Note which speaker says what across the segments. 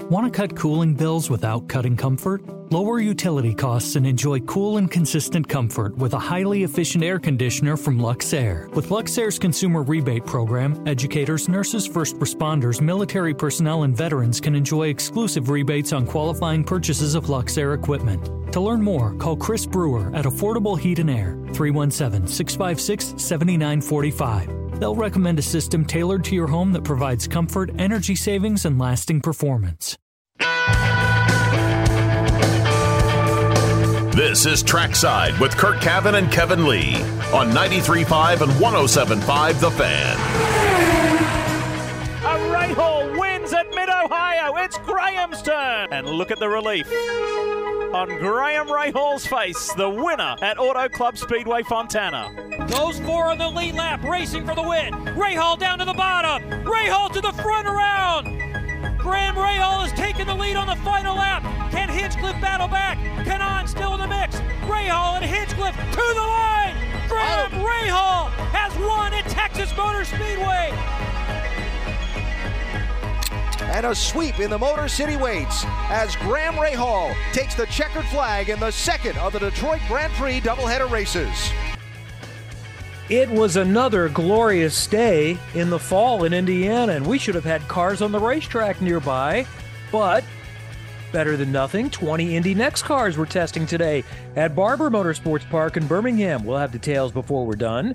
Speaker 1: Want to cut cooling bills without cutting comfort? Lower utility costs and enjoy cool and consistent comfort with a highly efficient air conditioner from Luxaire. With Luxaire's consumer rebate program, educators, nurses, first responders, military personnel, and veterans can enjoy exclusive rebates on qualifying purchases of Luxaire equipment. To learn more, call Chris Brewer at Affordable Heat and Air, 317 656 7945. They'll recommend a system tailored to your home that provides comfort, energy savings, and lasting performance.
Speaker 2: This is Trackside with Curt Cavin and Kevin Lee on 93.5 and 107.5 The Fan.
Speaker 3: A Rahal wins at Mid Ohio. It's Graham's turn. And look at the relief on Graham Rahal's face, the winner at Auto Club Speedway Fontana.
Speaker 4: Those four on the lead lap, racing for the win. Rahal down to the bottom. Rahal to the front around. Graham Rahal has taken the lead on the final lap. Can Hinchcliffe battle back? Kanaan still in the mix. Rahal and Hinchcliffe to the line. Graham oh. Rahal has won at Texas Motor Speedway.
Speaker 5: And a sweep in the Motor City Weights as Graham Rahal takes the checkered flag in the second of the Detroit Grand Prix doubleheader races.
Speaker 6: It was another glorious day in the fall in Indiana, and we should have had cars on the racetrack nearby. But better than nothing, 20 Indy Next cars were testing today at Barber Motorsports Park in Birmingham. We'll have details before we're done.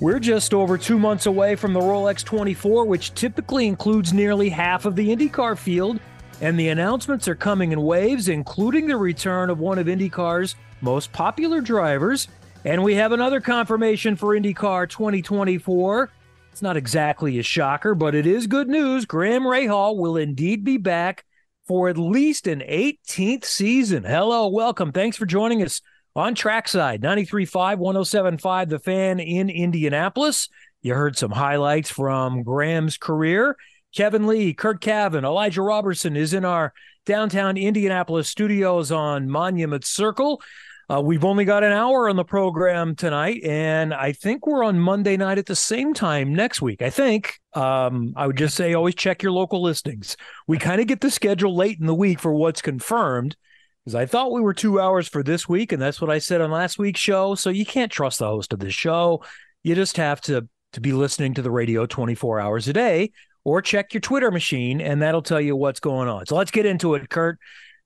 Speaker 6: We're just over two months away from the Rolex 24, which typically includes nearly half of the IndyCar field, and the announcements are coming in waves, including the return of one of IndyCar's most popular drivers. And we have another confirmation for IndyCar 2024. It's not exactly a shocker, but it is good news. Graham Rahal will indeed be back for at least an 18th season. Hello, welcome. Thanks for joining us on trackside 93.5 107.5 the fan in indianapolis. You heard some highlights from graham's career. Kevin lee curt cavin elijah robertson is in our downtown indianapolis studios on monument circle. Uh, we've only got an hour on the program tonight and i think we're on monday night at the same time next week. I think um, i would just say always check your local listings. We kind of get the schedule late in the week for what's confirmed because I thought we were two hours for this week, and that's what I said on last week's show. So you can't trust the host of this show. You just have to to be listening to the radio 24 hours a day, or check your Twitter machine, and that'll tell you what's going on. So let's get into it, Curt.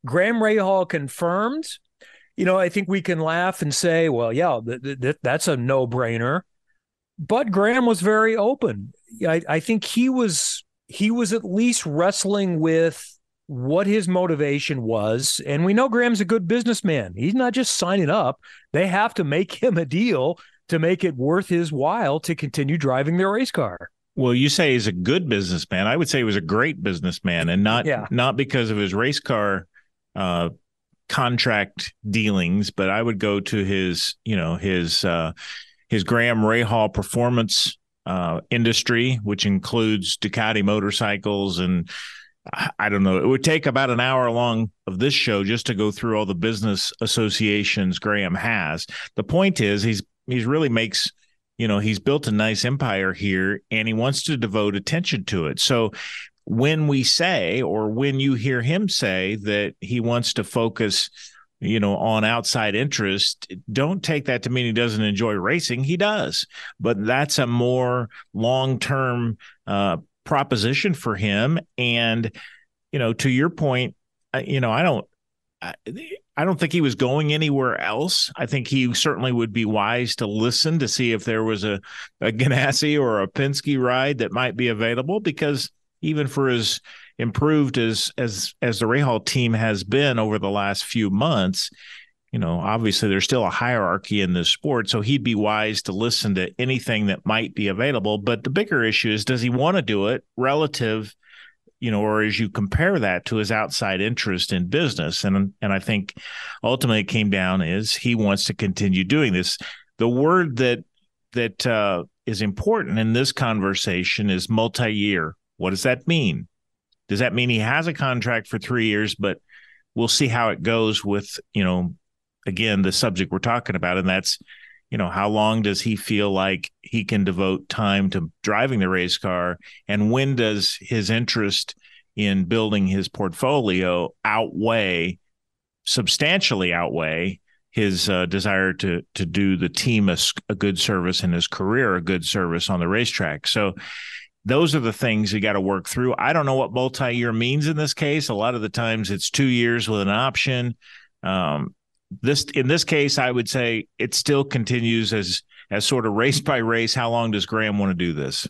Speaker 6: Graham Rahal confirmed. You know, I think we can laugh and say, well, yeah, th- th- that's a no brainer. But Graham was very open. I, I think he was he was at least wrestling with what his motivation was. And we know Graham's a good businessman. He's not just signing up, they have to make him a deal to make it worth his while to continue driving their race car.
Speaker 7: Well, you say he's a good businessman. I would say he was a great businessman and not yeah. not because of his race car uh, contract dealings, but I would go to his, you know, his uh, his Graham Rahal performance uh, industry, which includes Ducati motorcycles and I don't know. It would take about an hour long of this show just to go through all the business associations Graham has. The point is he's he's really makes you know he's built a nice empire here and he wants to devote attention to it. So when we say or when you hear him say that he wants to focus you know on outside interest don't take that to mean he doesn't enjoy racing he does but that's a more long-term uh, proposition for him. And, you know, to your point, you know, I don't, I, I don't think he was going anywhere else. I think he certainly would be wise to listen to see if there was a, a Ganassi or a Penske ride that might be available because even for as improved as as as the Rahal team has been over the last few months, you know, obviously there's still a hierarchy in this sport. So he'd be wise to listen to anything that might be available. But the bigger issue is does he want to do it relative, you know, or as you compare that to his outside interest in business? And and I think ultimately it came down is he wants to continue doing this. The word that that uh, is important in this conversation is multi-year. What does that mean? Does that mean he has a contract for three years, but we'll see how it goes with you know again the subject we're talking about and that's you know how long does he feel like he can devote time to driving the race car and when does his interest in building his portfolio outweigh substantially outweigh his uh, desire to to do the team a, a good service and his career a good service on the racetrack. So those are the things you got to work through. I don't know what multi-year means in this case. A lot of the times it's two years with an option. Um, this in this case, I would say it still continues as as sort of race by race. How long does Graham want to do this?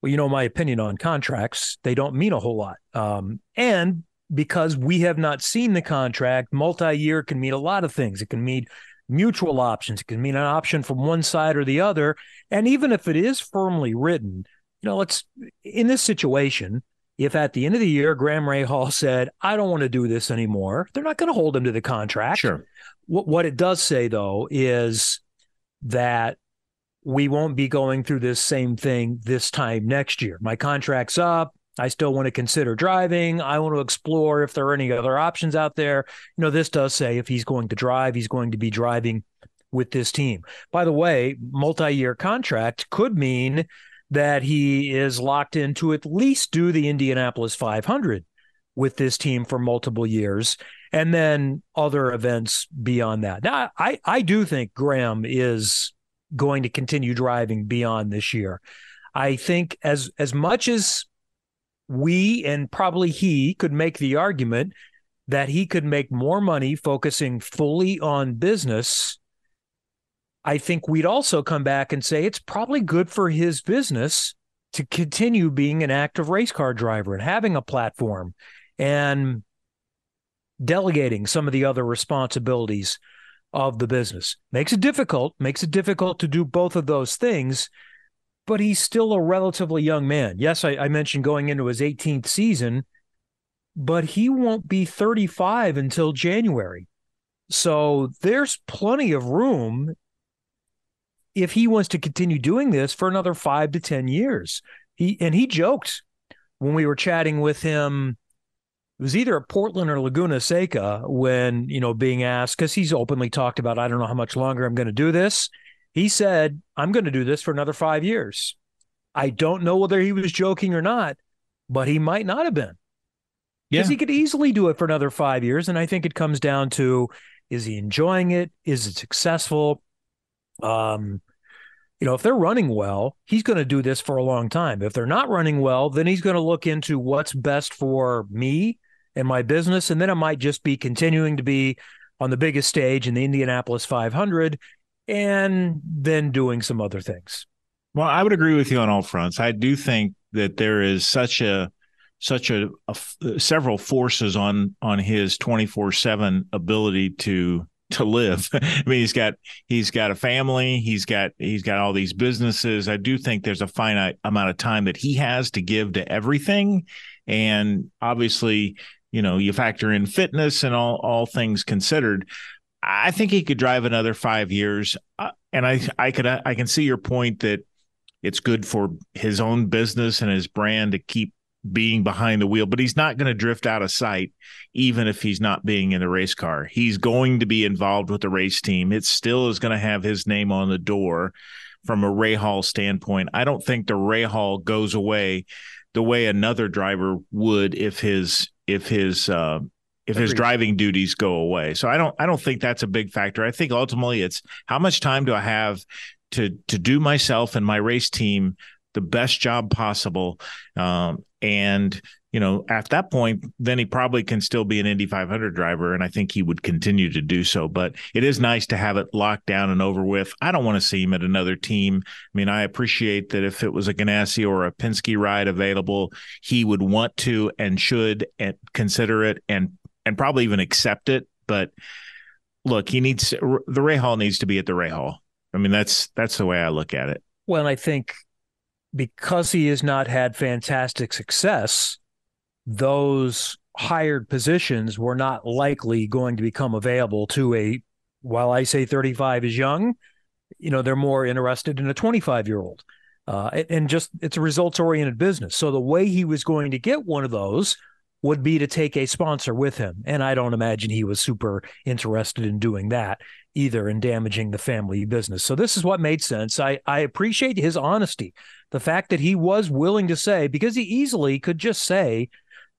Speaker 6: Well, you know my opinion on contracts; they don't mean a whole lot. Um, and because we have not seen the contract, multi-year can mean a lot of things. It can mean mutual options. It can mean an option from one side or the other. And even if it is firmly written, you know, let's in this situation, if at the end of the year Graham Rahal said, "I don't want to do this anymore," they're not going to hold him to the contract.
Speaker 7: Sure.
Speaker 6: What what it does say though is that we won't be going through this same thing this time next year. My contract's up. I still want to consider driving. I want to explore if there are any other options out there. You know, this does say if he's going to drive, he's going to be driving with this team. By the way, multi-year contract could mean that he is locked in to at least do the Indianapolis 500 with this team for multiple years and then other events beyond that. Now, I, I do think Graham is going to continue driving beyond this year. I think as as much as we and probably he could make the argument that he could make more money focusing fully on business I think we'd also come back and say it's probably good for his business to continue being an active race car driver and having a platform and delegating some of the other responsibilities of the business. Makes it difficult, makes it difficult to do both of those things, but he's still a relatively young man. Yes, I, I mentioned going into his 18th season, but he won't be 35 until January. So there's plenty of room if he wants to continue doing this for another five to 10 years. He and he joked when we were chatting with him. It was either at Portland or Laguna Seca when, you know, being asked, because he's openly talked about, I don't know how much longer I'm going to do this. He said, I'm going to do this for another five years. I don't know whether he was joking or not, but he might not have been. Because yeah. he could easily do it for another five years. And I think it comes down to is he enjoying it? Is it successful? Um, you know, if they're running well, he's going to do this for a long time. If they're not running well, then he's going to look into what's best for me and my business. And then it might just be continuing to be on the biggest stage in the Indianapolis 500 and then doing some other things.
Speaker 7: Well, I would agree with you on all fronts. I do think that there is such a such a, a several forces on on his 24/7 ability to to live. I mean, he's got he's got a family, he's got he's got all these businesses. I do think there's a finite amount of time that he has to give to everything, and obviously, you know, you factor in fitness and all all things considered. I think he could drive another five years, uh, and I I could I can see your point that it's good for his own business and his brand to keep being behind the wheel, but he's not going to drift out of sight, even if he's not being in the race car. He's going to be involved with the race team. It still is going to have his name on the door from a Rahal standpoint. I don't think the Rahal goes away the way another driver would if his if his uh, if his driving duties go away. So I don't I don't think that's a big factor. I think ultimately it's how much time do I have to to do myself and my race team the best job possible. Um, and you know, at that point, then he probably can still be an Indy 500 driver, and I think he would continue to do so. But it is nice to have it locked down and over with. I don't want to see him at another team. I mean, I appreciate that if it was a Ganassi or a Penske ride available, he would want to and should and consider it and and probably even accept it. But look, he needs the Rahal needs to be at the Rahal. I mean, that's that's the way I look at it.
Speaker 6: Well, I think because he has not had fantastic success, those hired positions were not likely going to become available to a while I say 35 is young, you know, they're more interested in a 25 year old. Uh, and just it's a results oriented business. So the way he was going to get one of those would be to take a sponsor with him. And I don't imagine he was super interested in doing that either in damaging the family business. So this is what made sense. I, I appreciate his honesty. The fact that he was willing to say, because he easily could just say,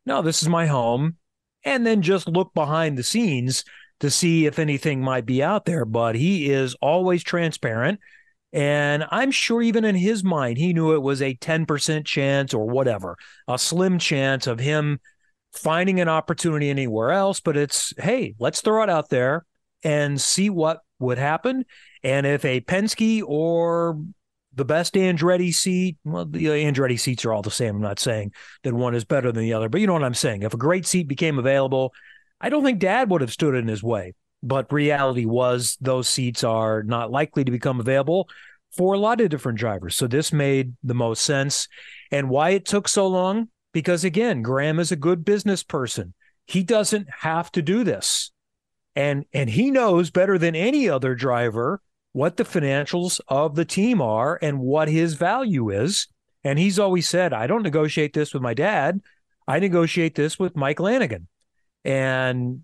Speaker 6: no, this is my home, and then just look behind the scenes to see if anything might be out there. But he is always transparent. And I'm sure even in his mind, he knew it was a 10% chance or whatever, a slim chance of him finding an opportunity anywhere else. But it's, hey, let's throw it out there and see what would happen. And if a Penske or the best Andretti seat, well, the uh, Andretti seats are all the same. I'm not saying that one is better than the other, but you know what I'm saying. If a great seat became available, I don't think dad would have stood in his way. But reality was those seats are not likely to become available for a lot of different drivers. So this made the most sense. And why it took so long? Because again, Graham is a good business person. He doesn't have to do this. And and he knows better than any other driver what the financials of the team are and what his value is. And he's always said, I don't negotiate this with my dad. I negotiate this with Mike Lanigan. And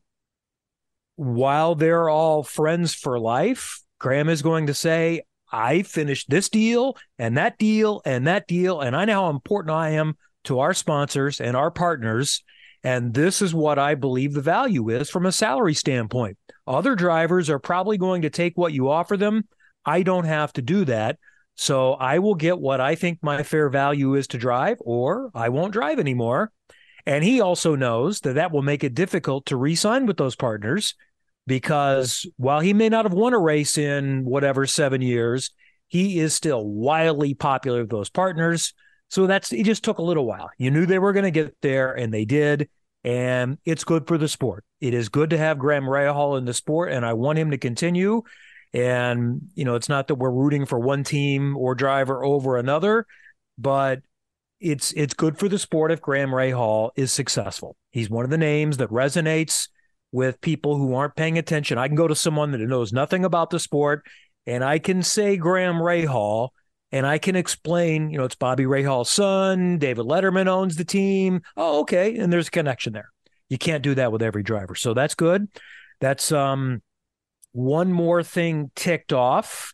Speaker 6: while they're all friends for life, Graham is going to say, I finished this deal and that deal and that deal, and I know how important I am to our sponsors and our partners. And this is what I believe the value is from a salary standpoint. Other drivers are probably going to take what you offer them. I don't have to do that. So I will get what I think my fair value is to drive, or I won't drive anymore. And he also knows that that will make it difficult to re sign with those partners because while he may not have won a race in whatever seven years, he is still wildly popular with those partners. So that's it just took a little while. You knew they were going to get there and they did. And it's good for the sport. It is good to have Graham Rahal in the sport, and I want him to continue. And, you know, it's not that we're rooting for one team or driver over another, but it's it's good for the sport if Graham Rahal is successful. He's one of the names that resonates with people who aren't paying attention. I can go to someone that knows nothing about the sport and I can say Graham Rahal and I can explain, you know, it's Bobby Rahal's son, David Letterman owns the team. Oh, okay, and there's a connection there. You can't do that with every driver. So that's good. That's um one more thing ticked off.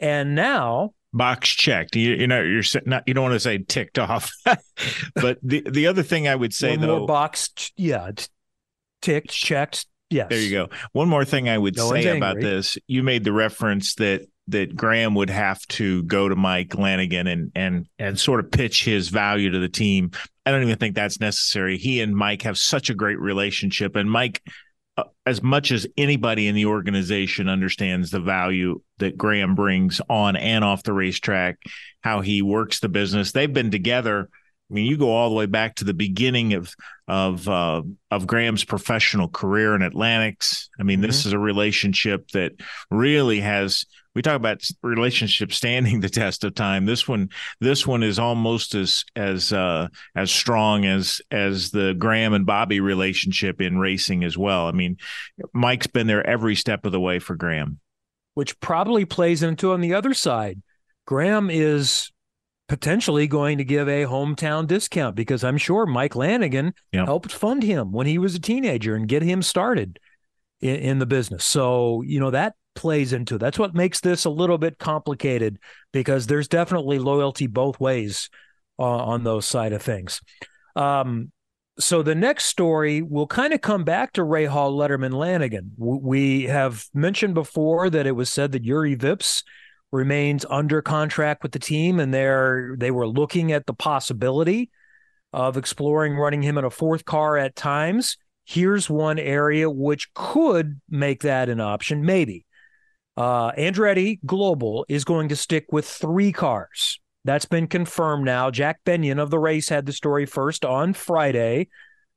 Speaker 6: And now
Speaker 7: box checked. You, you know, you're not. You don't want to say ticked off, but the the other thing I would say
Speaker 6: One
Speaker 7: though,
Speaker 6: more box, yeah, ticked, checked. Yes.
Speaker 7: There you go. One more thing I would no say about this. You made the reference that that Graham would have to go to Mike Lanigan and and and sort of pitch his value to the team. I don't even think that's necessary. He and Mike have such a great relationship, and Mike uh, as much as anybody in the organization understands the value that Graham brings on and off the racetrack, how he works the business. They've been together. I mean, you go all the way back to the beginning of of uh, of Graham's professional career in Atlantics. I mean, mm-hmm. this is a relationship that really has we talk about relationships standing the test of time. This one, this one is almost as as uh, as strong as as the Graham and Bobby relationship in racing as well. I mean, Mike's been there every step of the way for Graham,
Speaker 6: which probably plays into on the other side. Graham is potentially going to give a hometown discount because I'm sure Mike Lanigan helped fund him when he was a teenager and get him started in, in the business. So you know that plays into. That's what makes this a little bit complicated because there's definitely loyalty both ways uh, on those side of things. Um, so the next story will kind of come back to Rahal, Letterman, Lanigan. We have mentioned before that it was said that Juri Vips remains under contract with the team, and they're they were looking at the possibility of exploring running him in a fourth car at times. Here's one area which could make that an option, maybe. Uh, Andretti Global is going to stick with three cars. That's been confirmed now. Jack Benyon of the race had the story first on Friday,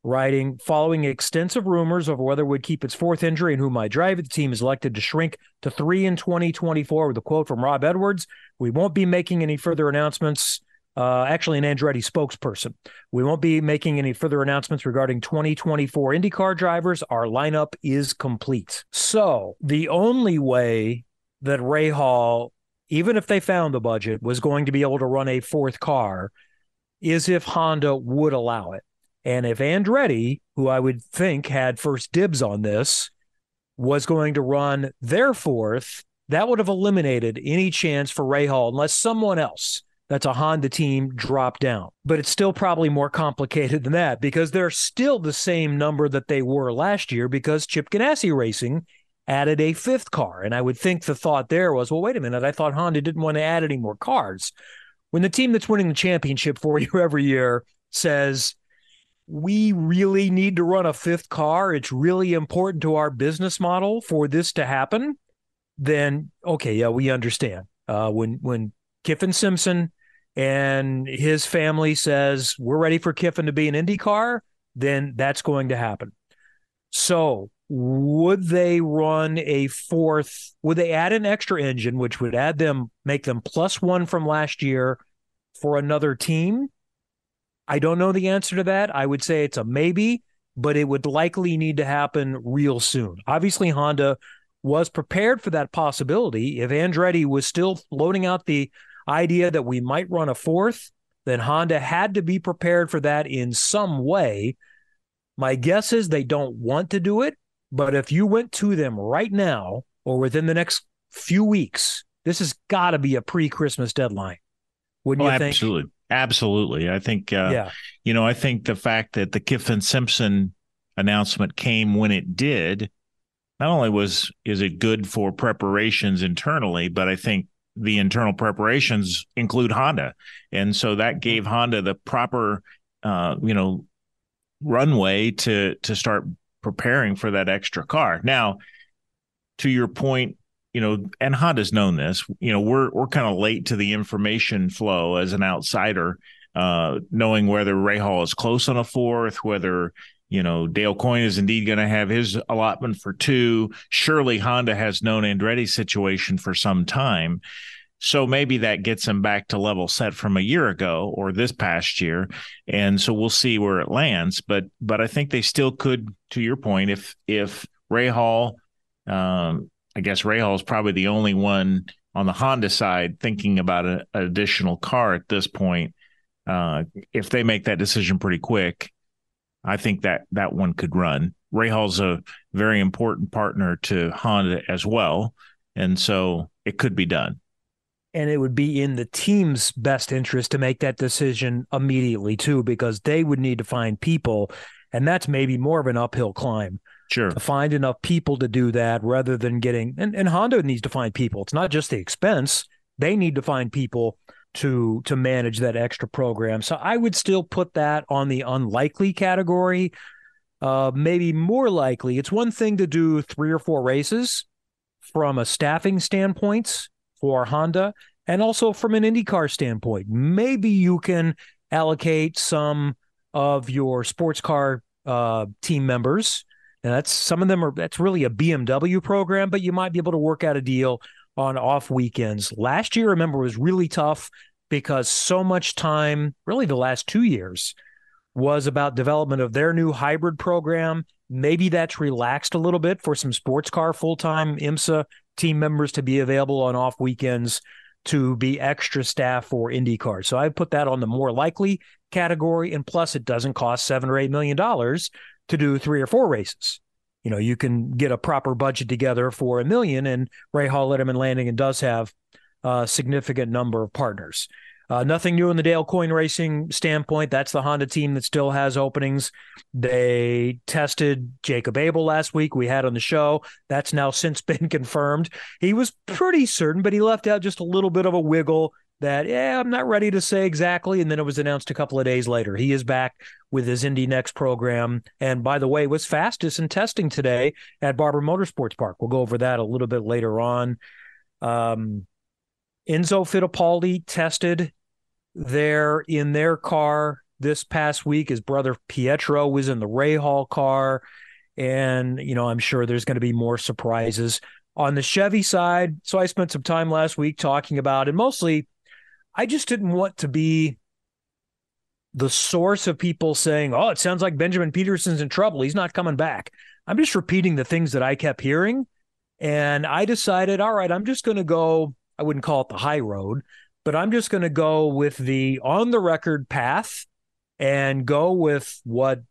Speaker 6: writing following extensive rumors over whether it would keep its fourth injury and who might drive it. The team is elected to shrink to three in 2024 with a quote from Rob Edwards. We won't be making any further announcements uh, actually an Andretti spokesperson. We won't be making any further announcements regarding 2024 IndyCar drivers. Our lineup is complete. So the only way that Rahal, even if they found the budget, was going to be able to run a fourth car is if Honda would allow it. And if Andretti, who I would think had first dibs on this, was going to run their fourth, that would have eliminated any chance for Rahal unless someone else that's a Honda team drop down. But it's still probably more complicated than that because they're still the same number that they were last year because Chip Ganassi Racing added a fifth car. And I would think the thought there was, well, wait a minute, I thought Honda didn't want to add any more cars. When the team that's winning the championship for you every year says, we really need to run a fifth car, it's really important to our business model for this to happen, then okay, yeah, we understand. Uh, when when Kyffin Simpson and his family says we're ready for Kyffin to be an IndyCar, then that's going to happen. So would they run a fourth? Would they add an extra engine, which would add them, make them plus one from last year for another team? I don't know the answer to that. I would say it's a maybe, but it would likely need to happen real soon. Obviously, Honda was prepared for that possibility. If Andretti was still floating out the idea that we might run a fourth, then Honda had to be prepared for that in some way. My guess is they don't want to do it, but if you went to them right now or within the next few weeks, this has got to be a pre-Christmas deadline. Wouldn't
Speaker 7: oh,
Speaker 6: you think?
Speaker 7: Absolutely. Absolutely. I think, uh, yeah. you know, I think the fact that the Kyffin Simpson announcement came when it did, not only was is it good for preparations internally, but I think the internal preparations include Honda, and so that gave Honda the proper, uh, you know, runway to to start preparing for that extra car. Now, to your point, you know, and Honda's known this. You know, we're we're kind of late to the information flow as an outsider, uh, knowing whether Rahal is close on a fourth, whether you know Dale Coyne is indeed going to have his allotment for two. Surely Honda has known Andretti's situation for some time. So maybe that gets him back to level set from a year ago or this past year, and so we'll see where it lands. But but I think they still could, to your point, if if Rahal um, I guess Rahal is probably the only one on the Honda side thinking about a, an additional car at this point. Uh, if they make that decision pretty quick, I think that that one could run. Rahal's a very important partner to Honda as well, and so it could be done.
Speaker 6: And it would be in the team's best interest to make that decision immediately too, because they would need to find people, and that's maybe more of an uphill climb
Speaker 7: Sure.
Speaker 6: To find enough people to do that rather than getting and, and Honda needs to find people. It's not just the expense. They need to find people to to manage that extra program. So I would still put that on the unlikely category. Uh, maybe more likely, it's one thing to do three or four races from a staffing standpoint for Honda, and also from an IndyCar standpoint. Maybe you can allocate some of your sports car uh, team members and that's some of them are that's really a BMW program, but you might be able to work out a deal on off weekends. Last year, remember, was really tough because so much time, really the last two years, was about development of their new hybrid program. Maybe that's relaxed a little bit for some sports car full time IMSA team members to be available on off weekends to be extra staff for IndyCar. So I put that on the more likely category. And plus, it doesn't cost seven or eight million dollars to do three or four races. You know, you can get a proper budget together for a million, and Rahal Letterman Lanigan does have a significant number of partners. Uh, nothing new in the Dale Coyne Racing standpoint. That's the Honda team that still has openings. They tested Jacob Abel last week. We had on the show. That's now since been confirmed. He was pretty certain, but he left out just a little bit of a wiggle that, yeah, I'm not ready to say exactly. And then it was announced a couple of days later. He is back with his Indy Next program. And by the way, was fastest in testing today at Barber Motorsports Park. We'll go over that a little bit later on. Um, Enzo Fittipaldi tested there in their car this past week. His brother Pietro was in the Rahal car. And, you know, I'm sure there's going to be more surprises on the Chevy side. So I spent some time last week talking about, and mostly I just didn't want to be the source of people saying, "Oh, it sounds like Benjamin Pedersen's in trouble. He's not coming back." I'm just repeating the things that I kept hearing, and I decided, all right, I'm just going to go. I wouldn't call it the high road, but I'm just going to go with the on the record path and go with what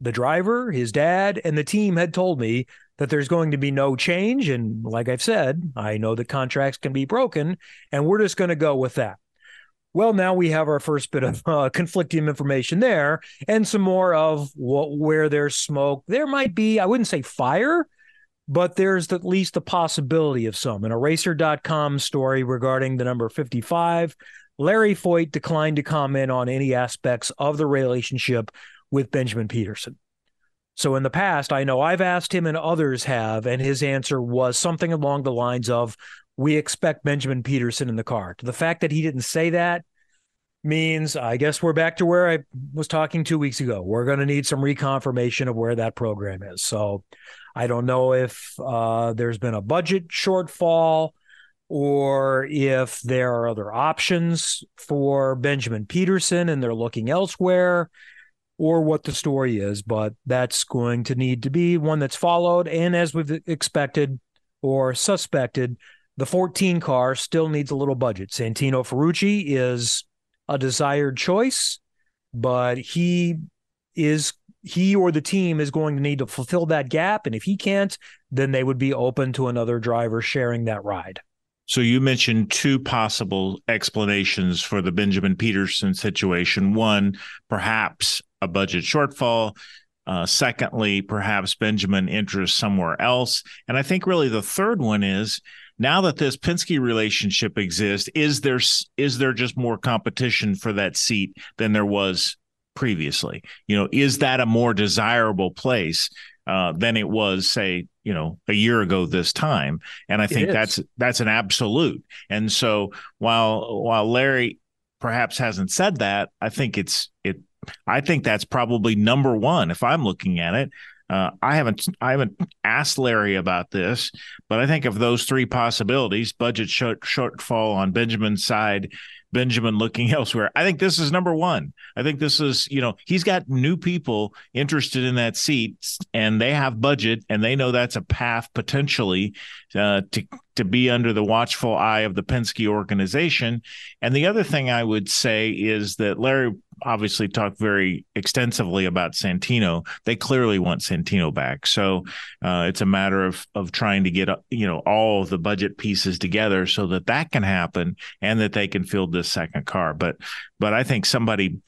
Speaker 6: the driver, his dad, and the team had told me that there's going to be no change. And like I've said, I know that contracts can be broken, and we're just going to go with that. Well, now we have our first bit of uh, conflicting information there, and some more of what where there's smoke. There might be, I wouldn't say fire, but there's at least the possibility of some. In a racer.com story regarding the number 55, Larry Foyt declined to comment on any aspects of the relationship with Benjamin Pedersen. So in the past, I know I've asked him and others have, and his answer was something along the lines of, we expect Benjamin Pedersen in the car. The fact that he didn't say that means I guess we're back to where I was talking two weeks ago. We're going to need some reconfirmation of where that program is. So I don't know if uh, there's been a budget shortfall or if there are other options for Benjamin Pedersen and they're looking elsewhere or what the story is, but that's going to need to be one that's followed. And as we've expected or suspected, the 14 car still needs a little budget. Santino Ferrucci is a desired choice, but he is he or the team is going to need to fulfill that gap. And if he can't, then they would be open to another driver sharing that ride.
Speaker 7: So you mentioned two possible explanations for the Benjamin Pedersen situation. One, perhaps a budget shortfall. Uh, secondly, perhaps Benjamin enters somewhere else. And I think really the third one is now that this Penske relationship exists, is there is there just more competition for that seat than there was previously? You know, is that a more desirable place uh, than it was, say, you know, a year ago this time? And I think that's that's an absolute. And so while while Larry perhaps hasn't said that, I think it's it. I think that's probably number one if I'm looking at it. Uh, I haven't I haven't asked Larry about this, but I think of those three possibilities: budget short, shortfall on Benjamin's side, Benjamin looking elsewhere. I think this is number one. I think this is you know he's got new people interested in that seat, and they have budget, and they know that's a path potentially uh, to to be under the watchful eye of the Penske organization. And the other thing I would say is that Larry obviously talked very extensively about Santino. They clearly want Santino back, so uh, it's a matter of of trying to get uh, you know all the budget pieces together so that that can happen and that they can field this second car. But but I think somebody,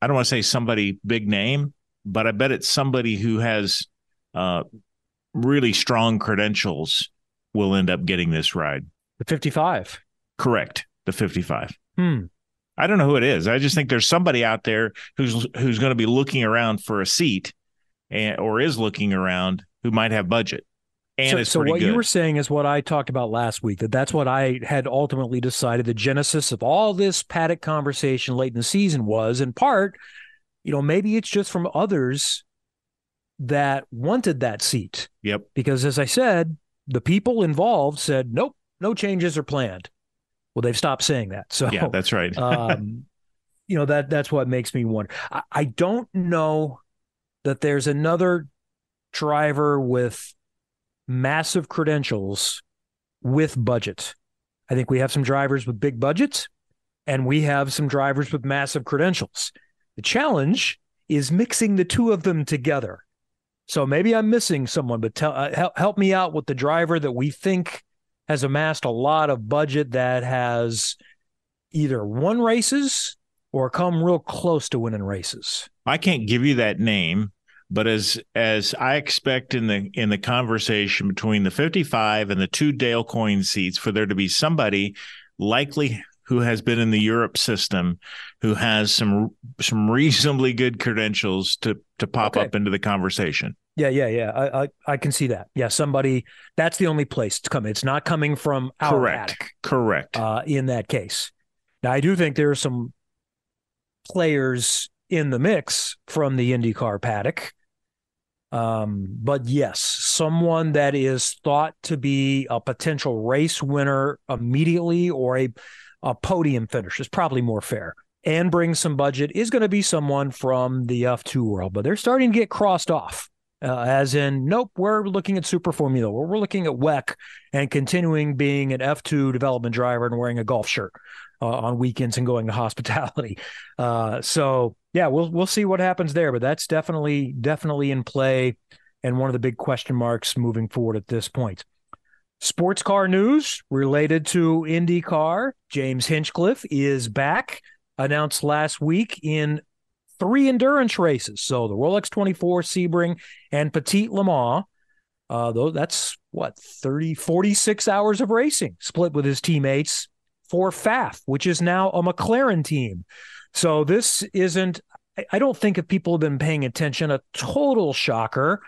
Speaker 7: I don't want to say somebody big name, but I bet it's somebody who has uh, really strong credentials will end up getting this ride.
Speaker 6: The fifty five.
Speaker 7: Correct. The fifty five.
Speaker 6: Hmm.
Speaker 7: I don't know who it is. I just think there's somebody out there who's who's going to be looking around for a seat, and or is looking around who might have budget. And
Speaker 6: so, so what
Speaker 7: good.
Speaker 6: you were saying is what I talked about last week. That that's what I had ultimately decided. The genesis of all this paddock conversation late in the season was, in part, you know, maybe it's just from others that wanted that seat.
Speaker 7: Yep.
Speaker 6: Because as I said, the people involved said, nope, no changes are planned. Well, they've stopped saying that. So
Speaker 7: yeah, that's right.
Speaker 6: um, you know that that's what makes me wonder. I, I don't know that there's another driver with massive credentials with budget. I think we have some drivers with big budgets, and we have some drivers with massive credentials. The challenge is mixing the two of them together. So maybe I'm missing someone, but tell uh, help, help me out with the driver that we think has amassed a lot of budget that has either won races or come real close to winning races.
Speaker 7: I can't give you that name, but as as I expect in the in the conversation between the 55 and the two Dale Coyne seats for there to be somebody likely who has been in the Europe system, who has some some reasonably good credentials to to pop okay. up into the conversation.
Speaker 6: Yeah, yeah, yeah. I, I, I can see that. Yeah, somebody. That's the only place to come. It's not coming from our
Speaker 7: correct.
Speaker 6: Attic,
Speaker 7: correct.
Speaker 6: Uh, in that case, now I do think there are some players in the mix from the IndyCar paddock. Um, but yes, someone that is thought to be a potential race winner immediately or a a podium finish is probably more fair and bring some budget is going to be someone from the F2 world, but they're starting to get crossed off uh, as in, nope, we're looking at Super Formula. We're, we're looking at WEC and continuing being an F2 development driver and wearing a golf shirt uh, on weekends and going to hospitality. Uh, so yeah, we'll we'll see what happens there, but that's definitely definitely in play and one of the big question marks moving forward at this point. Sports car news related to IndyCar. James Hinchcliffe is back, announced last week in three endurance races. So the Rolex 24, Sebring, and Petit Le Mans. Uh, though that's what 30, 46 hours of racing split with his teammates for Pfaff, which is now a McLaren team. So this isn't. I don't think if people have been paying attention, a total shocker.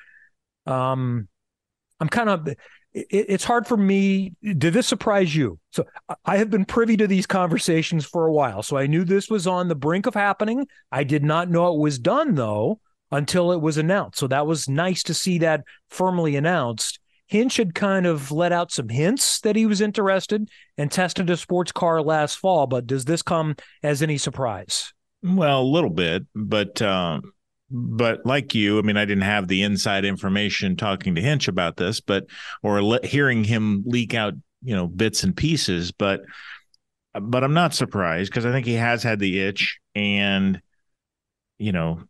Speaker 6: Um, I'm kind of. It, it's hard for me. Did this surprise you? So I have been privy to these conversations for a while. So I knew this was on the brink of happening. I did not know it was done though until it was announced. So that was nice to see that firmly announced. Hinch had kind of let out some hints that he was interested and tested a sports car last fall, but does this come as any surprise?
Speaker 7: Well, a little bit, but um, but like you, I mean, I didn't have the inside information talking to Hinch about this, but or le- hearing him leak out, you know, bits and pieces. But but I'm not surprised because I think he has had the itch, and you know,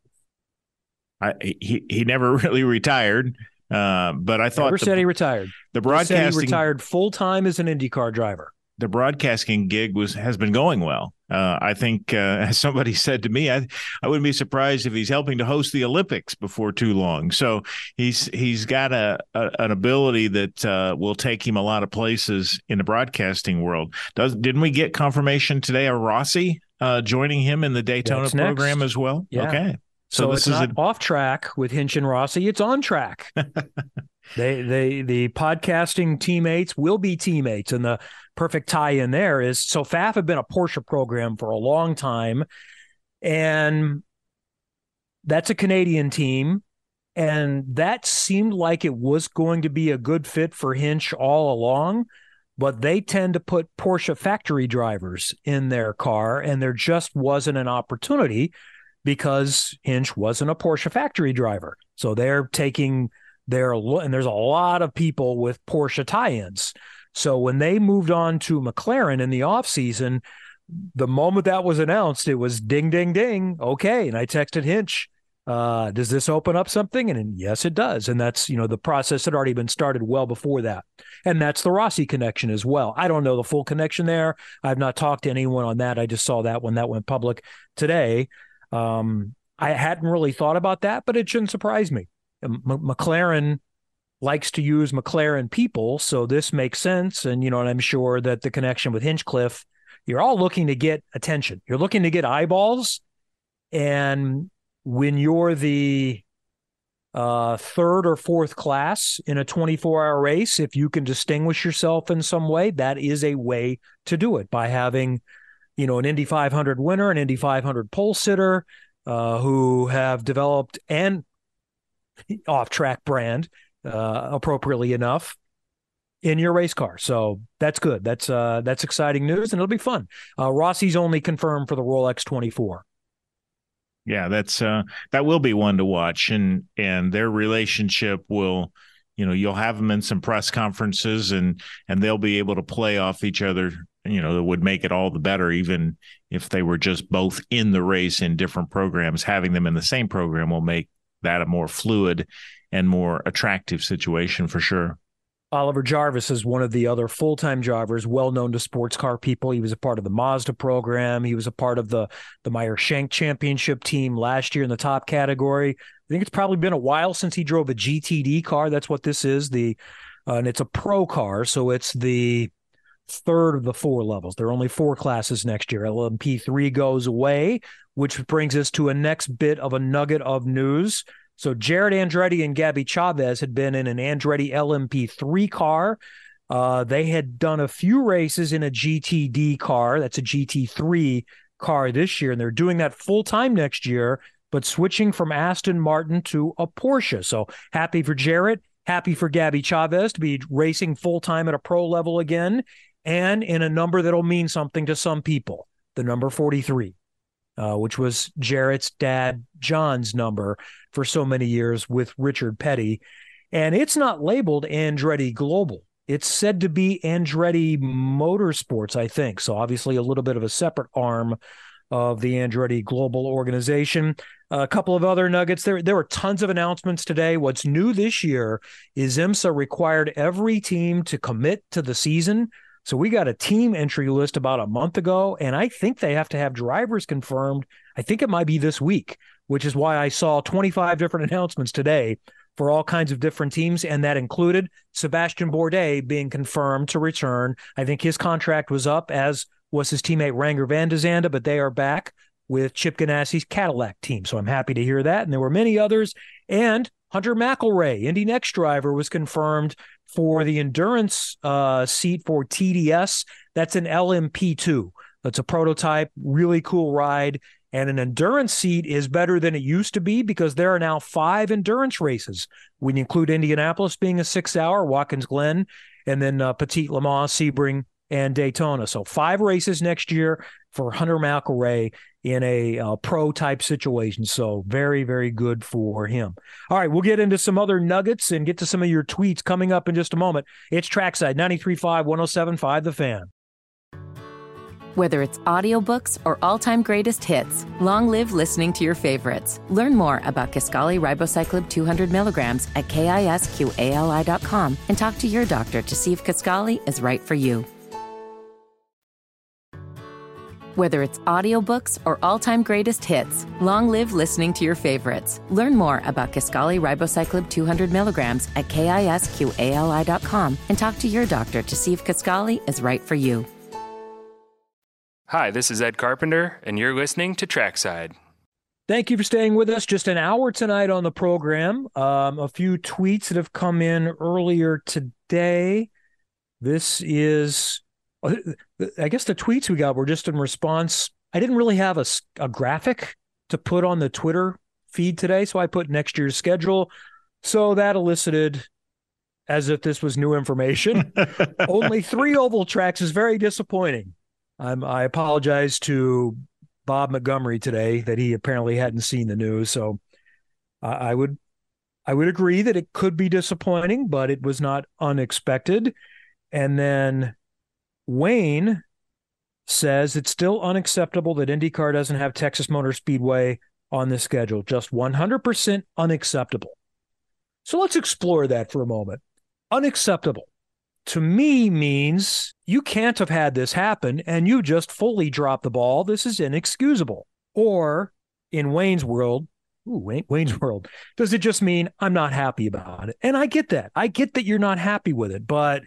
Speaker 7: I he he never really retired. Uh, but I thought
Speaker 6: never the, said he retired.
Speaker 7: The broadcasting
Speaker 6: he retired full time as an IndyCar driver.
Speaker 7: The broadcasting gig was has been going well. Uh, I think, uh, as somebody said to me, I I wouldn't be surprised if he's helping to host the Olympics before too long. So he's he's got a, a an ability that uh, will take him a lot of places in the broadcasting world. Does didn't we get confirmation today of Rossi uh, joining him in the Daytona That's program next. as well?
Speaker 6: Yeah.
Speaker 7: Okay.
Speaker 6: So, so it's not a... off track with Hinch and Rossi. It's on track. they they the podcasting teammates will be teammates, and the perfect tie in there is so Pfaff had been a Porsche program for a long time, and that's a Canadian team. And that seemed like it was going to be a good fit for Hinch all along, but they tend to put Porsche factory drivers in their car, and there just wasn't an opportunity because Hinch wasn't a Porsche factory driver. So they're taking their, and there's a lot of people with Porsche tie ins. So when they moved on to McLaren in the offseason, the moment that was announced, it was ding, ding, ding. Okay. And I texted Hinch, uh, does this open up something? And, and yes, it does. And that's, you know, the process had already been started well before that. And that's the Rossi connection as well. I don't know the full connection there. I've not talked to anyone on that. I just saw that when that went public today. Um, I hadn't really thought about that, but it shouldn't surprise me. M- McLaren likes to use McLaren people, so this makes sense. And you know, and I'm sure that the connection with Hinchcliffe, you're all looking to get attention. You're looking to get eyeballs, and when you're the uh, third or fourth class in a 24 hour race, if you can distinguish yourself in some way, that is a way to do it by having you know, an Indy 500 winner, an Indy 500 pole sitter, uh, who have developed an off track brand, uh, appropriately enough, in your race car. So that's good. That's uh, that's exciting news, and it'll be fun. Uh, Rossi's only confirmed for the Rolex 24.
Speaker 7: Yeah, that's uh, that will be one to watch, and and their relationship will you know you'll have them in some press conferences and and they'll be able to play off each other you know, that would make it all the better, even if they were just both in the race in different programs. Having them in the same program will make that a more fluid and more attractive situation for sure.
Speaker 6: Oliver Jarvis is one of the other full time drivers, well known to sports car people. He was a part of the Mazda program. He was a part of the the Meyer Shank Championship team last year in the top category. I think it's probably been a while since he drove a GTD car. That's what this is. The uh, and it's a pro car, so it's the third of the four levels. There are only four classes next year. LMP3 goes away, which brings us to a next bit of a nugget of news. So Jarett Andretti and Gabby Chaves had been in an Andretti LMP3 car. Uh, they had done a few races in a GTD car. That's a GT3 car this year, and they're doing that full time next year, but switching from Aston Martin to a Porsche. So happy for Jarett. Happy for Gabby Chaves to be racing full time at a pro level again and in a number that'll mean something to some people, the number 43, uh, which was Jarett's dad, John's number for so many years with Richard Petty. And it's not labeled Andretti Global. It's said to be Andretti Motorsports, I think. So obviously a little bit of a separate arm of the Andretti Global organization. A couple of other nuggets. There, there were tons of announcements today. What's new this year is IMSA required every team to commit to the season. So we got a team entry list about a month ago, and I think they have to have drivers confirmed. I think it might be this week, which is why I saw 25 different announcements today for all kinds of different teams, and that included Sebastian Bourdais being confirmed to return. I think his contract was up, as was his teammate Renger van der Zande, but they are back with Chip Ganassi's Cadillac team. So I'm happy to hear that. And there were many others. And Hunter McElrea, Indy Next driver, was confirmed for the endurance uh, seat for TDS. That's an LMP2. That's a prototype, really cool ride. And an endurance seat is better than it used to be because there are now five endurance races. When you include Indianapolis being a six hour, Watkins Glen, and then uh, Petit Le Mans, Sebring, and Daytona. So five races next year for Hunter McElrea in a uh, pro type situation. So very, very good for him. All right, we'll get into some other nuggets and get to some of your tweets coming up in just a moment. It's Trackside 93.5, 107.5 The Fan.
Speaker 8: Whether it's audiobooks or all-time greatest hits, long live listening to your favorites. Learn more about Kisqali Ribociclib 200 milligrams at kisqali.com and talk to your doctor to see if Kisqali is right for you. Whether it's audiobooks or all-time greatest hits, long live listening to your favorites. Learn more about Kisqali Ribociclib 200 milligrams at kisqali.com and talk to your doctor to see if Kisqali is right for you.
Speaker 9: Hi, this is Ed Carpenter, and you're listening to Trackside.
Speaker 6: Thank you for staying with us. Just an hour tonight on the program. Um, a few tweets that have come in earlier today. This is Oh, I guess the tweets we got were just in response. I didn't really have a, a graphic to put on the Twitter feed today, so I put next year's schedule. So that elicited, as if this was new information, only three oval tracks is very disappointing. I'm, I apologize to Bob Montgomery today that he apparently hadn't seen the news. So I would I would agree that it could be disappointing, but it was not unexpected. And then Wayne says it's still unacceptable that IndyCar doesn't have Texas Motor Speedway on the schedule. Just 100% unacceptable. So let's explore that for a moment. Unacceptable to me means you can't have had this happen and you just fully dropped the ball. This is inexcusable. Or in Wayne's world, ooh, Wayne, Wayne's world, does it just mean I'm not happy about it? And I get that. I get that you're not happy with it, but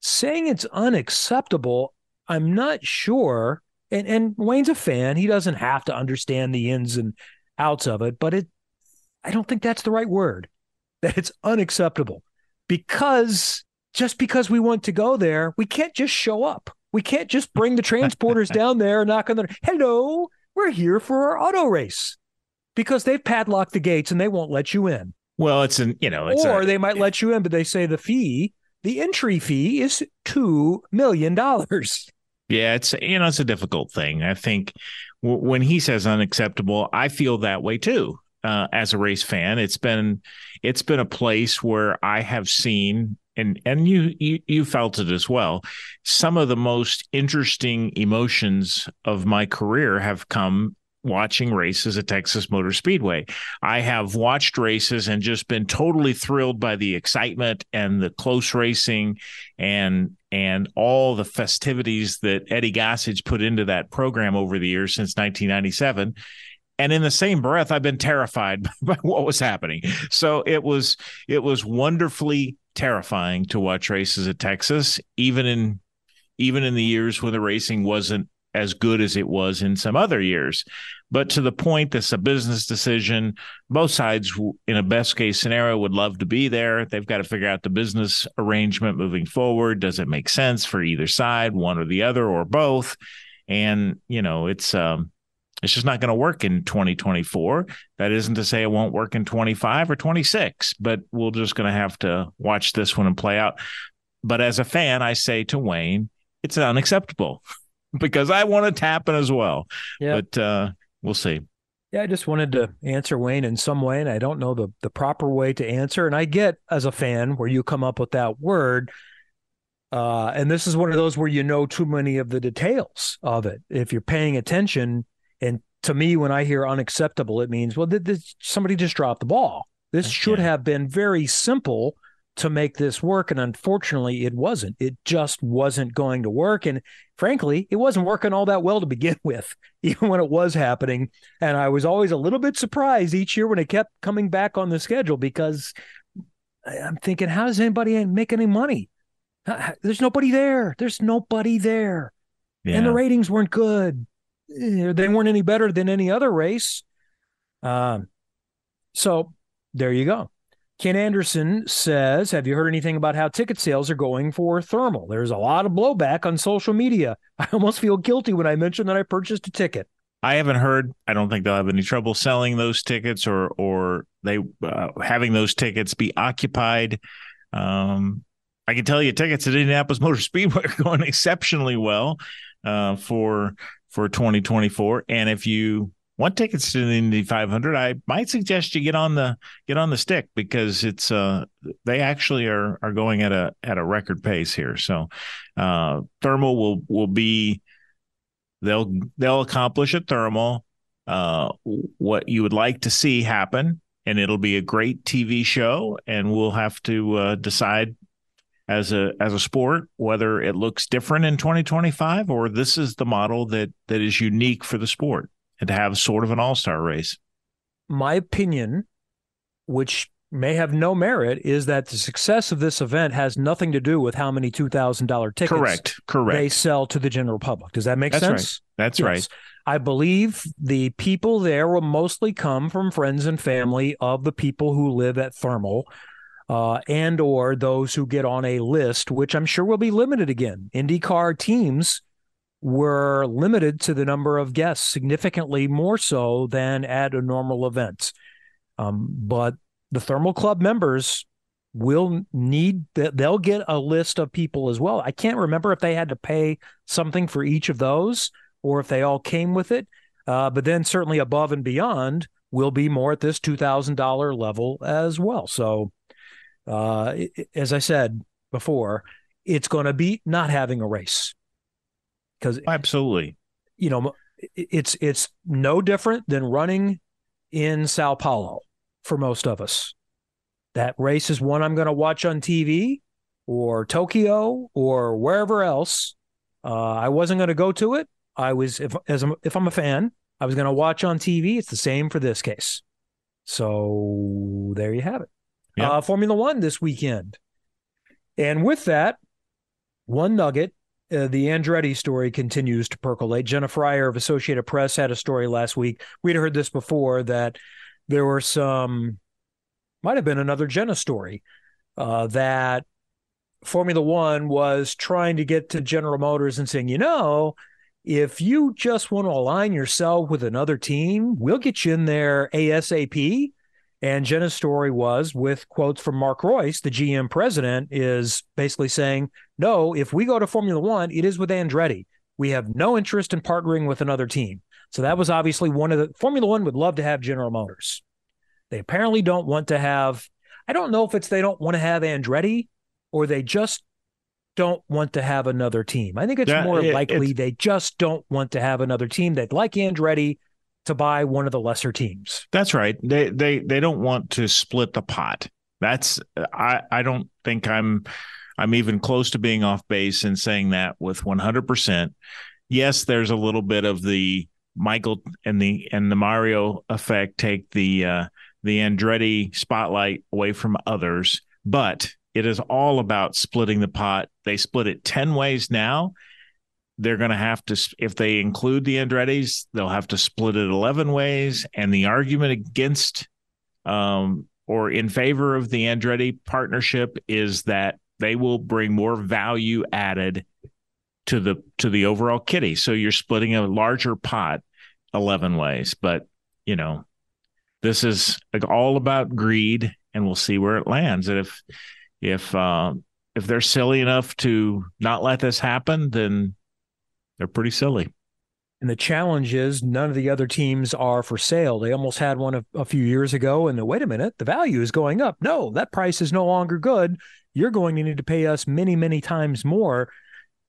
Speaker 6: saying it's unacceptable, I'm not sure. And and Wayne's a fan. He doesn't have to understand the ins and outs of it, but it I don't think that's the right word. That it's unacceptable. Because just because we want to go there, we can't just show up. We can't just bring the transporters down there and knock on the hello, we're here for our auto race. Because they've padlocked the gates and they won't let you in.
Speaker 7: Well, it's an you know,
Speaker 6: or
Speaker 7: a,
Speaker 6: they might let you in, but they say the fee the entry fee is $2 million.
Speaker 7: Yeah, it's you know it's a difficult thing. I think w- when he says unacceptable, I feel that way too. Uh, as a race fan, it's been it's been a place where I have seen and and you, you you felt it as well. Some of the most interesting emotions of my career have come watching races at Texas Motor Speedway. I have watched races and just been totally thrilled by the excitement and the close racing and and all the festivities that Eddie Gossage put into that program over the years since 1997. And in the same breath, I've been terrified by what was happening. So it was it was wonderfully terrifying to watch races at Texas, even in even in the years when the racing wasn't as good as it was in some other years. But to the point, that's a business decision. Both sides, in a best case scenario, would love to be there. They've got to figure out the business arrangement moving forward. Does it make sense for either side, one or the other, or both? And you know, it's um, it's just not going to work in 2024. That isn't to say it won't work in 25 or 26, but we're just going to have to watch this one and play out. But as a fan, I say to Wayne, it's unacceptable. because I want it to happen as well. Yeah. But uh, we'll see.
Speaker 6: Yeah, I just wanted to answer Wayne in some way, and I don't know the the proper way to answer. And I get as a fan where you come up with that word. Uh, and this is one of those where you know too many of the details of it. If you're paying attention and to me, when I hear unacceptable, it means, well, this, somebody just dropped the ball. This should yeah. have been very simple to make this work. And unfortunately, it wasn't. It just wasn't going to work. And frankly, it wasn't working all that well to begin with, even when it was happening. And I was always a little bit surprised each year when it kept coming back on the schedule because I'm thinking, how does anybody make any money? There's nobody there. There's nobody there. Yeah. And the ratings weren't good. Eh, they weren't any better than any other race. Um, so there you go. Ken Anderson says, Have you heard anything about how ticket sales are going for Thermal? There's a lot of blowback on social media. I almost feel guilty when I mention that I purchased a ticket.
Speaker 7: I haven't heard. I don't think they'll have any trouble selling those tickets or or they uh, having those tickets be occupied. Um, I can tell you, tickets at Indianapolis Motor Speedway are going exceptionally well uh, for for 2024. And if you want tickets to the Indy 500, I might suggest you get on the get on the stick because it's uh they actually are are going at a at a record pace here. So uh, thermal will will be they'll they'll accomplish a thermal uh, what you would like to see happen, and it'll be a great TV show, and we'll have to uh, decide as a as a sport whether it looks different in 2025 or this is the model that that is unique for the sport and to have sort of an all-star race
Speaker 6: my opinion which may have no merit is that the success of this event has nothing to do with how many $2000 tickets
Speaker 7: correct correct
Speaker 6: they sell to the general public does that make
Speaker 7: That's
Speaker 6: sense
Speaker 7: right. That's yes. right.
Speaker 6: I believe the people there will mostly come from friends and family of the people who live at Thermal uh, and or those who get on a list, which I'm sure will be limited again. IndyCar teams were limited to the number of guests, significantly more so than at a normal event. Um, but the Thermal Club members will need that they'll get a list of people as well. I can't remember if they had to pay something for each of those or if they all came with it. Uh, but then certainly above and beyond will be more at this $2,000 level as well. So uh, as I said before, it's going to be not having a race because
Speaker 7: absolutely,
Speaker 6: you know, it's it's no different than running in Sao Paulo for most of us. That race is one I'm going to watch on TV or Tokyo or wherever else. Uh, I wasn't going to go to it. I was if as I'm, if I'm a fan, I was going to watch on TV. It's the same for this case. So there you have it yep. uh, Formula One this weekend. And with that, one nugget uh, the Andretti story continues to percolate. Jenna Fryer of Associated Press had a story last week. We'd heard this before that there were some, might have been another Jenna story, uh, that Formula One was trying to get to General Motors and saying, you know, if you just want to align yourself with another team, we'll get you in there ASAP. And Jenna's story was with quotes from Mark Reuss, the GM president, is basically saying, no, if we go to Formula One, it is with Andretti. We have no interest in partnering with another team. So that was obviously one of the Formula One would love to have General Motors. They apparently don't want to have, I don't know if it's they don't want to have Andretti or they just don't want to have another team. I think it's yeah, more it, likely they just don't want to have another team. They'd like Andretti to buy one of the lesser teams.
Speaker 7: That's right. They they they don't want to split the pot. That's I I don't think I'm I'm even close to being off base in saying that with 100%. Yes, there's a little bit of the Michael and the and the Mario effect take the uh the Andretti spotlight away from others, but it is all about splitting the pot. They split it 10 ways now they're going to have to if they include the andretti's they'll have to split it 11 ways. And the argument against um, or in favor of the andretti partnership is that they will bring more value added to the to the overall kitty. So you're splitting a larger pot 11 ways. But you know this is all about greed and we'll see where it lands. And if if uh, if they're silly enough to not let this happen then they're pretty silly.
Speaker 6: And the challenge is none of the other teams are for sale. They almost had one a, a, few years ago, and the, wait a minute, the value is going up. No, that price is no longer good. You're going to need to pay us many, many times more.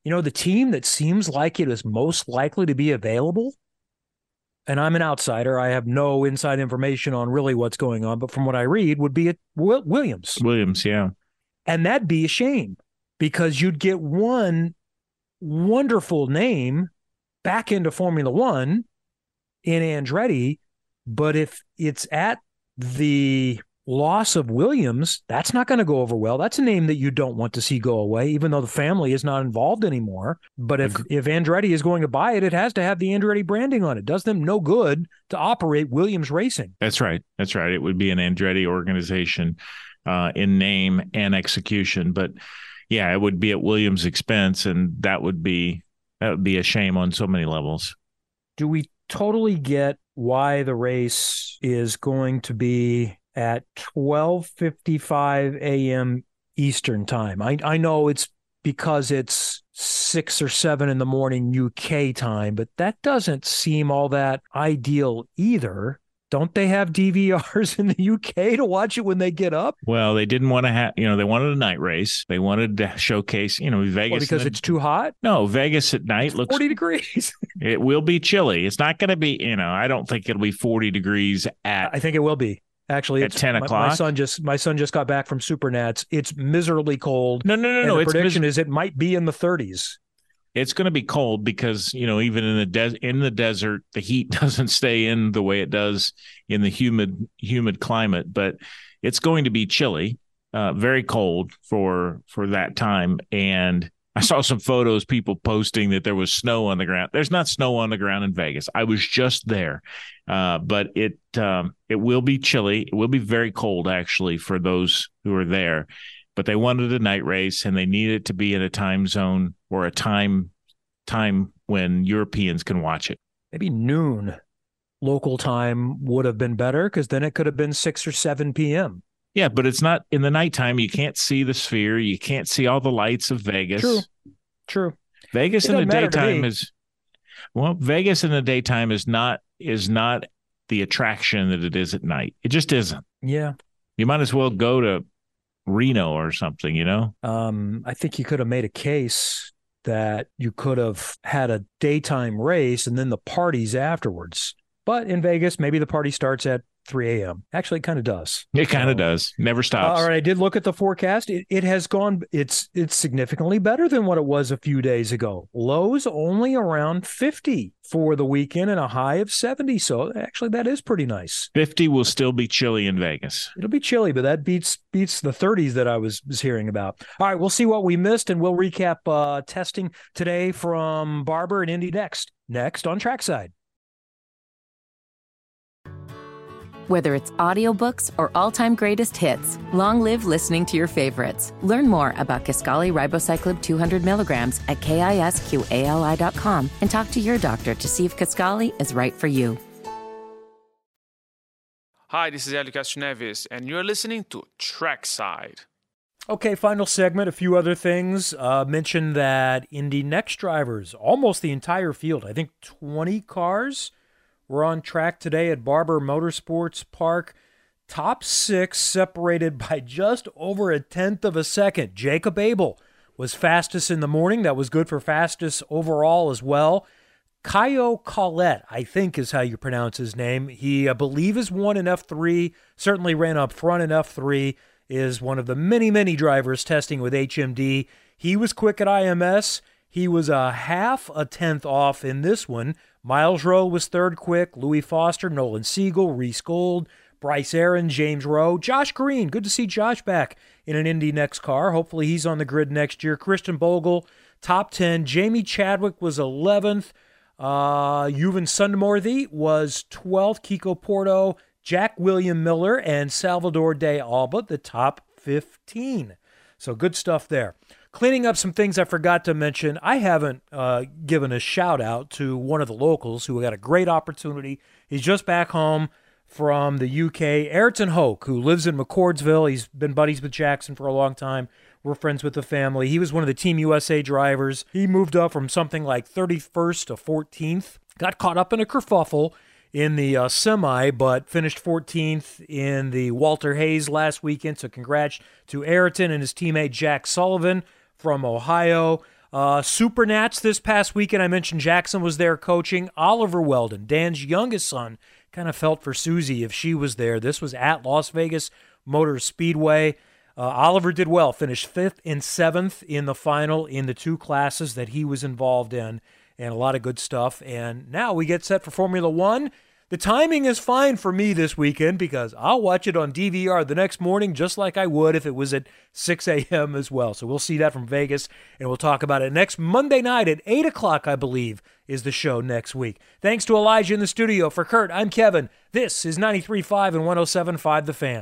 Speaker 6: You know, the team that seems like it is most likely to be available and I'm an outsider. I have no inside information on really what's going on, but from what I read, would be at Williams.
Speaker 7: Williams, yeah.
Speaker 6: And that'd be a shame because you'd get one wonderful name back into Formula One in Andretti. But if it's at the loss of Williams, that's not going to go over well. That's a name that you don't want to see go away, even though the family is not involved anymore. But if if Andretti is going to buy it, it has to have the Andretti branding on it. Does them no good to operate Williams Racing.
Speaker 7: That's right. That's right. It would be an Andretti organization uh, in name and execution, but yeah, it would be at Williams' expense, and that would be that would be a shame on so many levels.
Speaker 6: Do we totally get why the race is going to be at 12:55 a.m. Eastern time. I I know it's because it's 6 or 7 in the morning UK time, but that doesn't seem all that ideal either. Don't they have DVRs in the UK to watch it when they get up?
Speaker 7: Well, they didn't want to have, you know, they wanted a night race. They wanted to showcase, you know, Vegas. Well,
Speaker 6: because
Speaker 7: the,
Speaker 6: it's too hot?
Speaker 7: No, Vegas at night it's looks
Speaker 6: 40 degrees.
Speaker 7: it will be chilly. It's not going to be, you know, I don't think it'll be 40 degrees at.
Speaker 6: I think it will be. Actually,
Speaker 7: at ten o'clock.
Speaker 6: My, my, son just my son just got back from SuperNats. It's miserably cold.
Speaker 7: No, no, no, no.
Speaker 6: The prediction mis- is it might be in the 30s.
Speaker 7: It's going to be cold because you know even in the des- in the desert the heat doesn't stay in the way it does in the humid humid climate. But it's going to be chilly, uh, very cold for for that time, and I saw some photos, people posting that there was snow on the ground. There's not snow on the ground in Vegas. I was just there, uh, but it um, it will be chilly. It will be very cold actually for those who are there. But they wanted a night race, and they needed to be in a time zone or a time time when Europeans can watch it.
Speaker 6: Maybe noon local time would have been better because then it could have been six or seven p.m.
Speaker 7: Yeah, but it's not in the nighttime. You can't see the sphere. You can't see all the lights of Vegas.
Speaker 6: True. True.
Speaker 7: Vegas it in the daytime is well, Vegas in the daytime is not is not the attraction that it is at night. It just isn't.
Speaker 6: Yeah.
Speaker 7: You might as well go to Reno or something, you know?
Speaker 6: Um, I think you could have made a case that you could have had a daytime race and then the parties afterwards. But in Vegas, maybe the party starts at 3 a.m. Actually, it kind of does.
Speaker 7: It kind of so, does. Never stops.
Speaker 6: All right, I did look at the forecast. It, it has gone. It's it's significantly better than what it was a few days ago. Lows only around 50 for the weekend and a high of 70. So actually, that is pretty nice.
Speaker 7: 50 will still be chilly in Vegas.
Speaker 6: It'll be chilly, but that beats beats the 30s that I was, was hearing about. All right, we'll see what we missed, and we'll recap uh, testing today from Barber and Indy next. Next on Trackside.
Speaker 8: Whether it's audiobooks or all-time greatest hits, long live listening to your favorites. Learn more about Kisqali Ribociclib 200 milligrams at kisqali.com and talk to your doctor to see if Kisqali is right for you.
Speaker 9: Hi, this is Helio Castroneves, and you're listening to Trackside.
Speaker 6: Okay, final segment. A few other things. Uh, mentioned that Indy Next drivers, almost the entire field, I think 20 cars we're on track today at Barber Motorsports Park. Top six separated by just over a tenth of a second. Jacob Abel was fastest in the morning. That was good for fastest overall as well. Caio Collet, I think is how you pronounce his name. He, I believe, is one in F3, certainly ran up front in F3, is one of the many, many drivers testing with HMD. He was quick at IMS. He was a half a tenth off in this one. Myles Rowe was third quick. Louis Foster, Nolan Siegel, Reece Gold, Bryce Aaron, James Roe, Josh Green. Good to see Josh back in an Indy next car. Hopefully he's on the grid next year. Christian Bogle, top 10. Jamie Chadwick was 11th. Uh, Yuven Sundaramoorthy was 12th. Kiko Porto, Jack William Miller, and Salvador de Alba, the top 15. So good stuff there. Cleaning up some things I forgot to mention. I haven't uh, given a shout out to one of the locals who got a great opportunity. He's just back home from the UK. Ayrton Hoke, who lives in McCordsville. He's been buddies with Jackson for a long time. We're friends with the family. He was one of the Team USA drivers. He moved up from something like 31st to 14th. Got caught up in a kerfuffle in the uh, semi, but finished 14th in the Walter Hayes last weekend. So congrats to Ayrton and his teammate Jack Sullivan from Ohio. Uh, Super Nats this past weekend, I mentioned Jackson was there coaching. Oliver Wheldon, Dan's youngest son, kind of felt for Susie if she was there. This was at Las Vegas Motor Speedway. Uh, Oliver did well, finished fifth and seventh in the final in the two classes that he was involved in, and a lot of good stuff. And now we get set for Formula One. The timing is fine for me this weekend because I'll watch it on DVR the next morning just like I would if it was at 6 a.m. as well. So we'll see that from Vegas and we'll talk about it next Monday night at 8 o'clock, I believe, is the show next week. Thanks to Elijah in the studio. For Curt, I'm Kevin. This is 93.5 and 107.5 The Fan.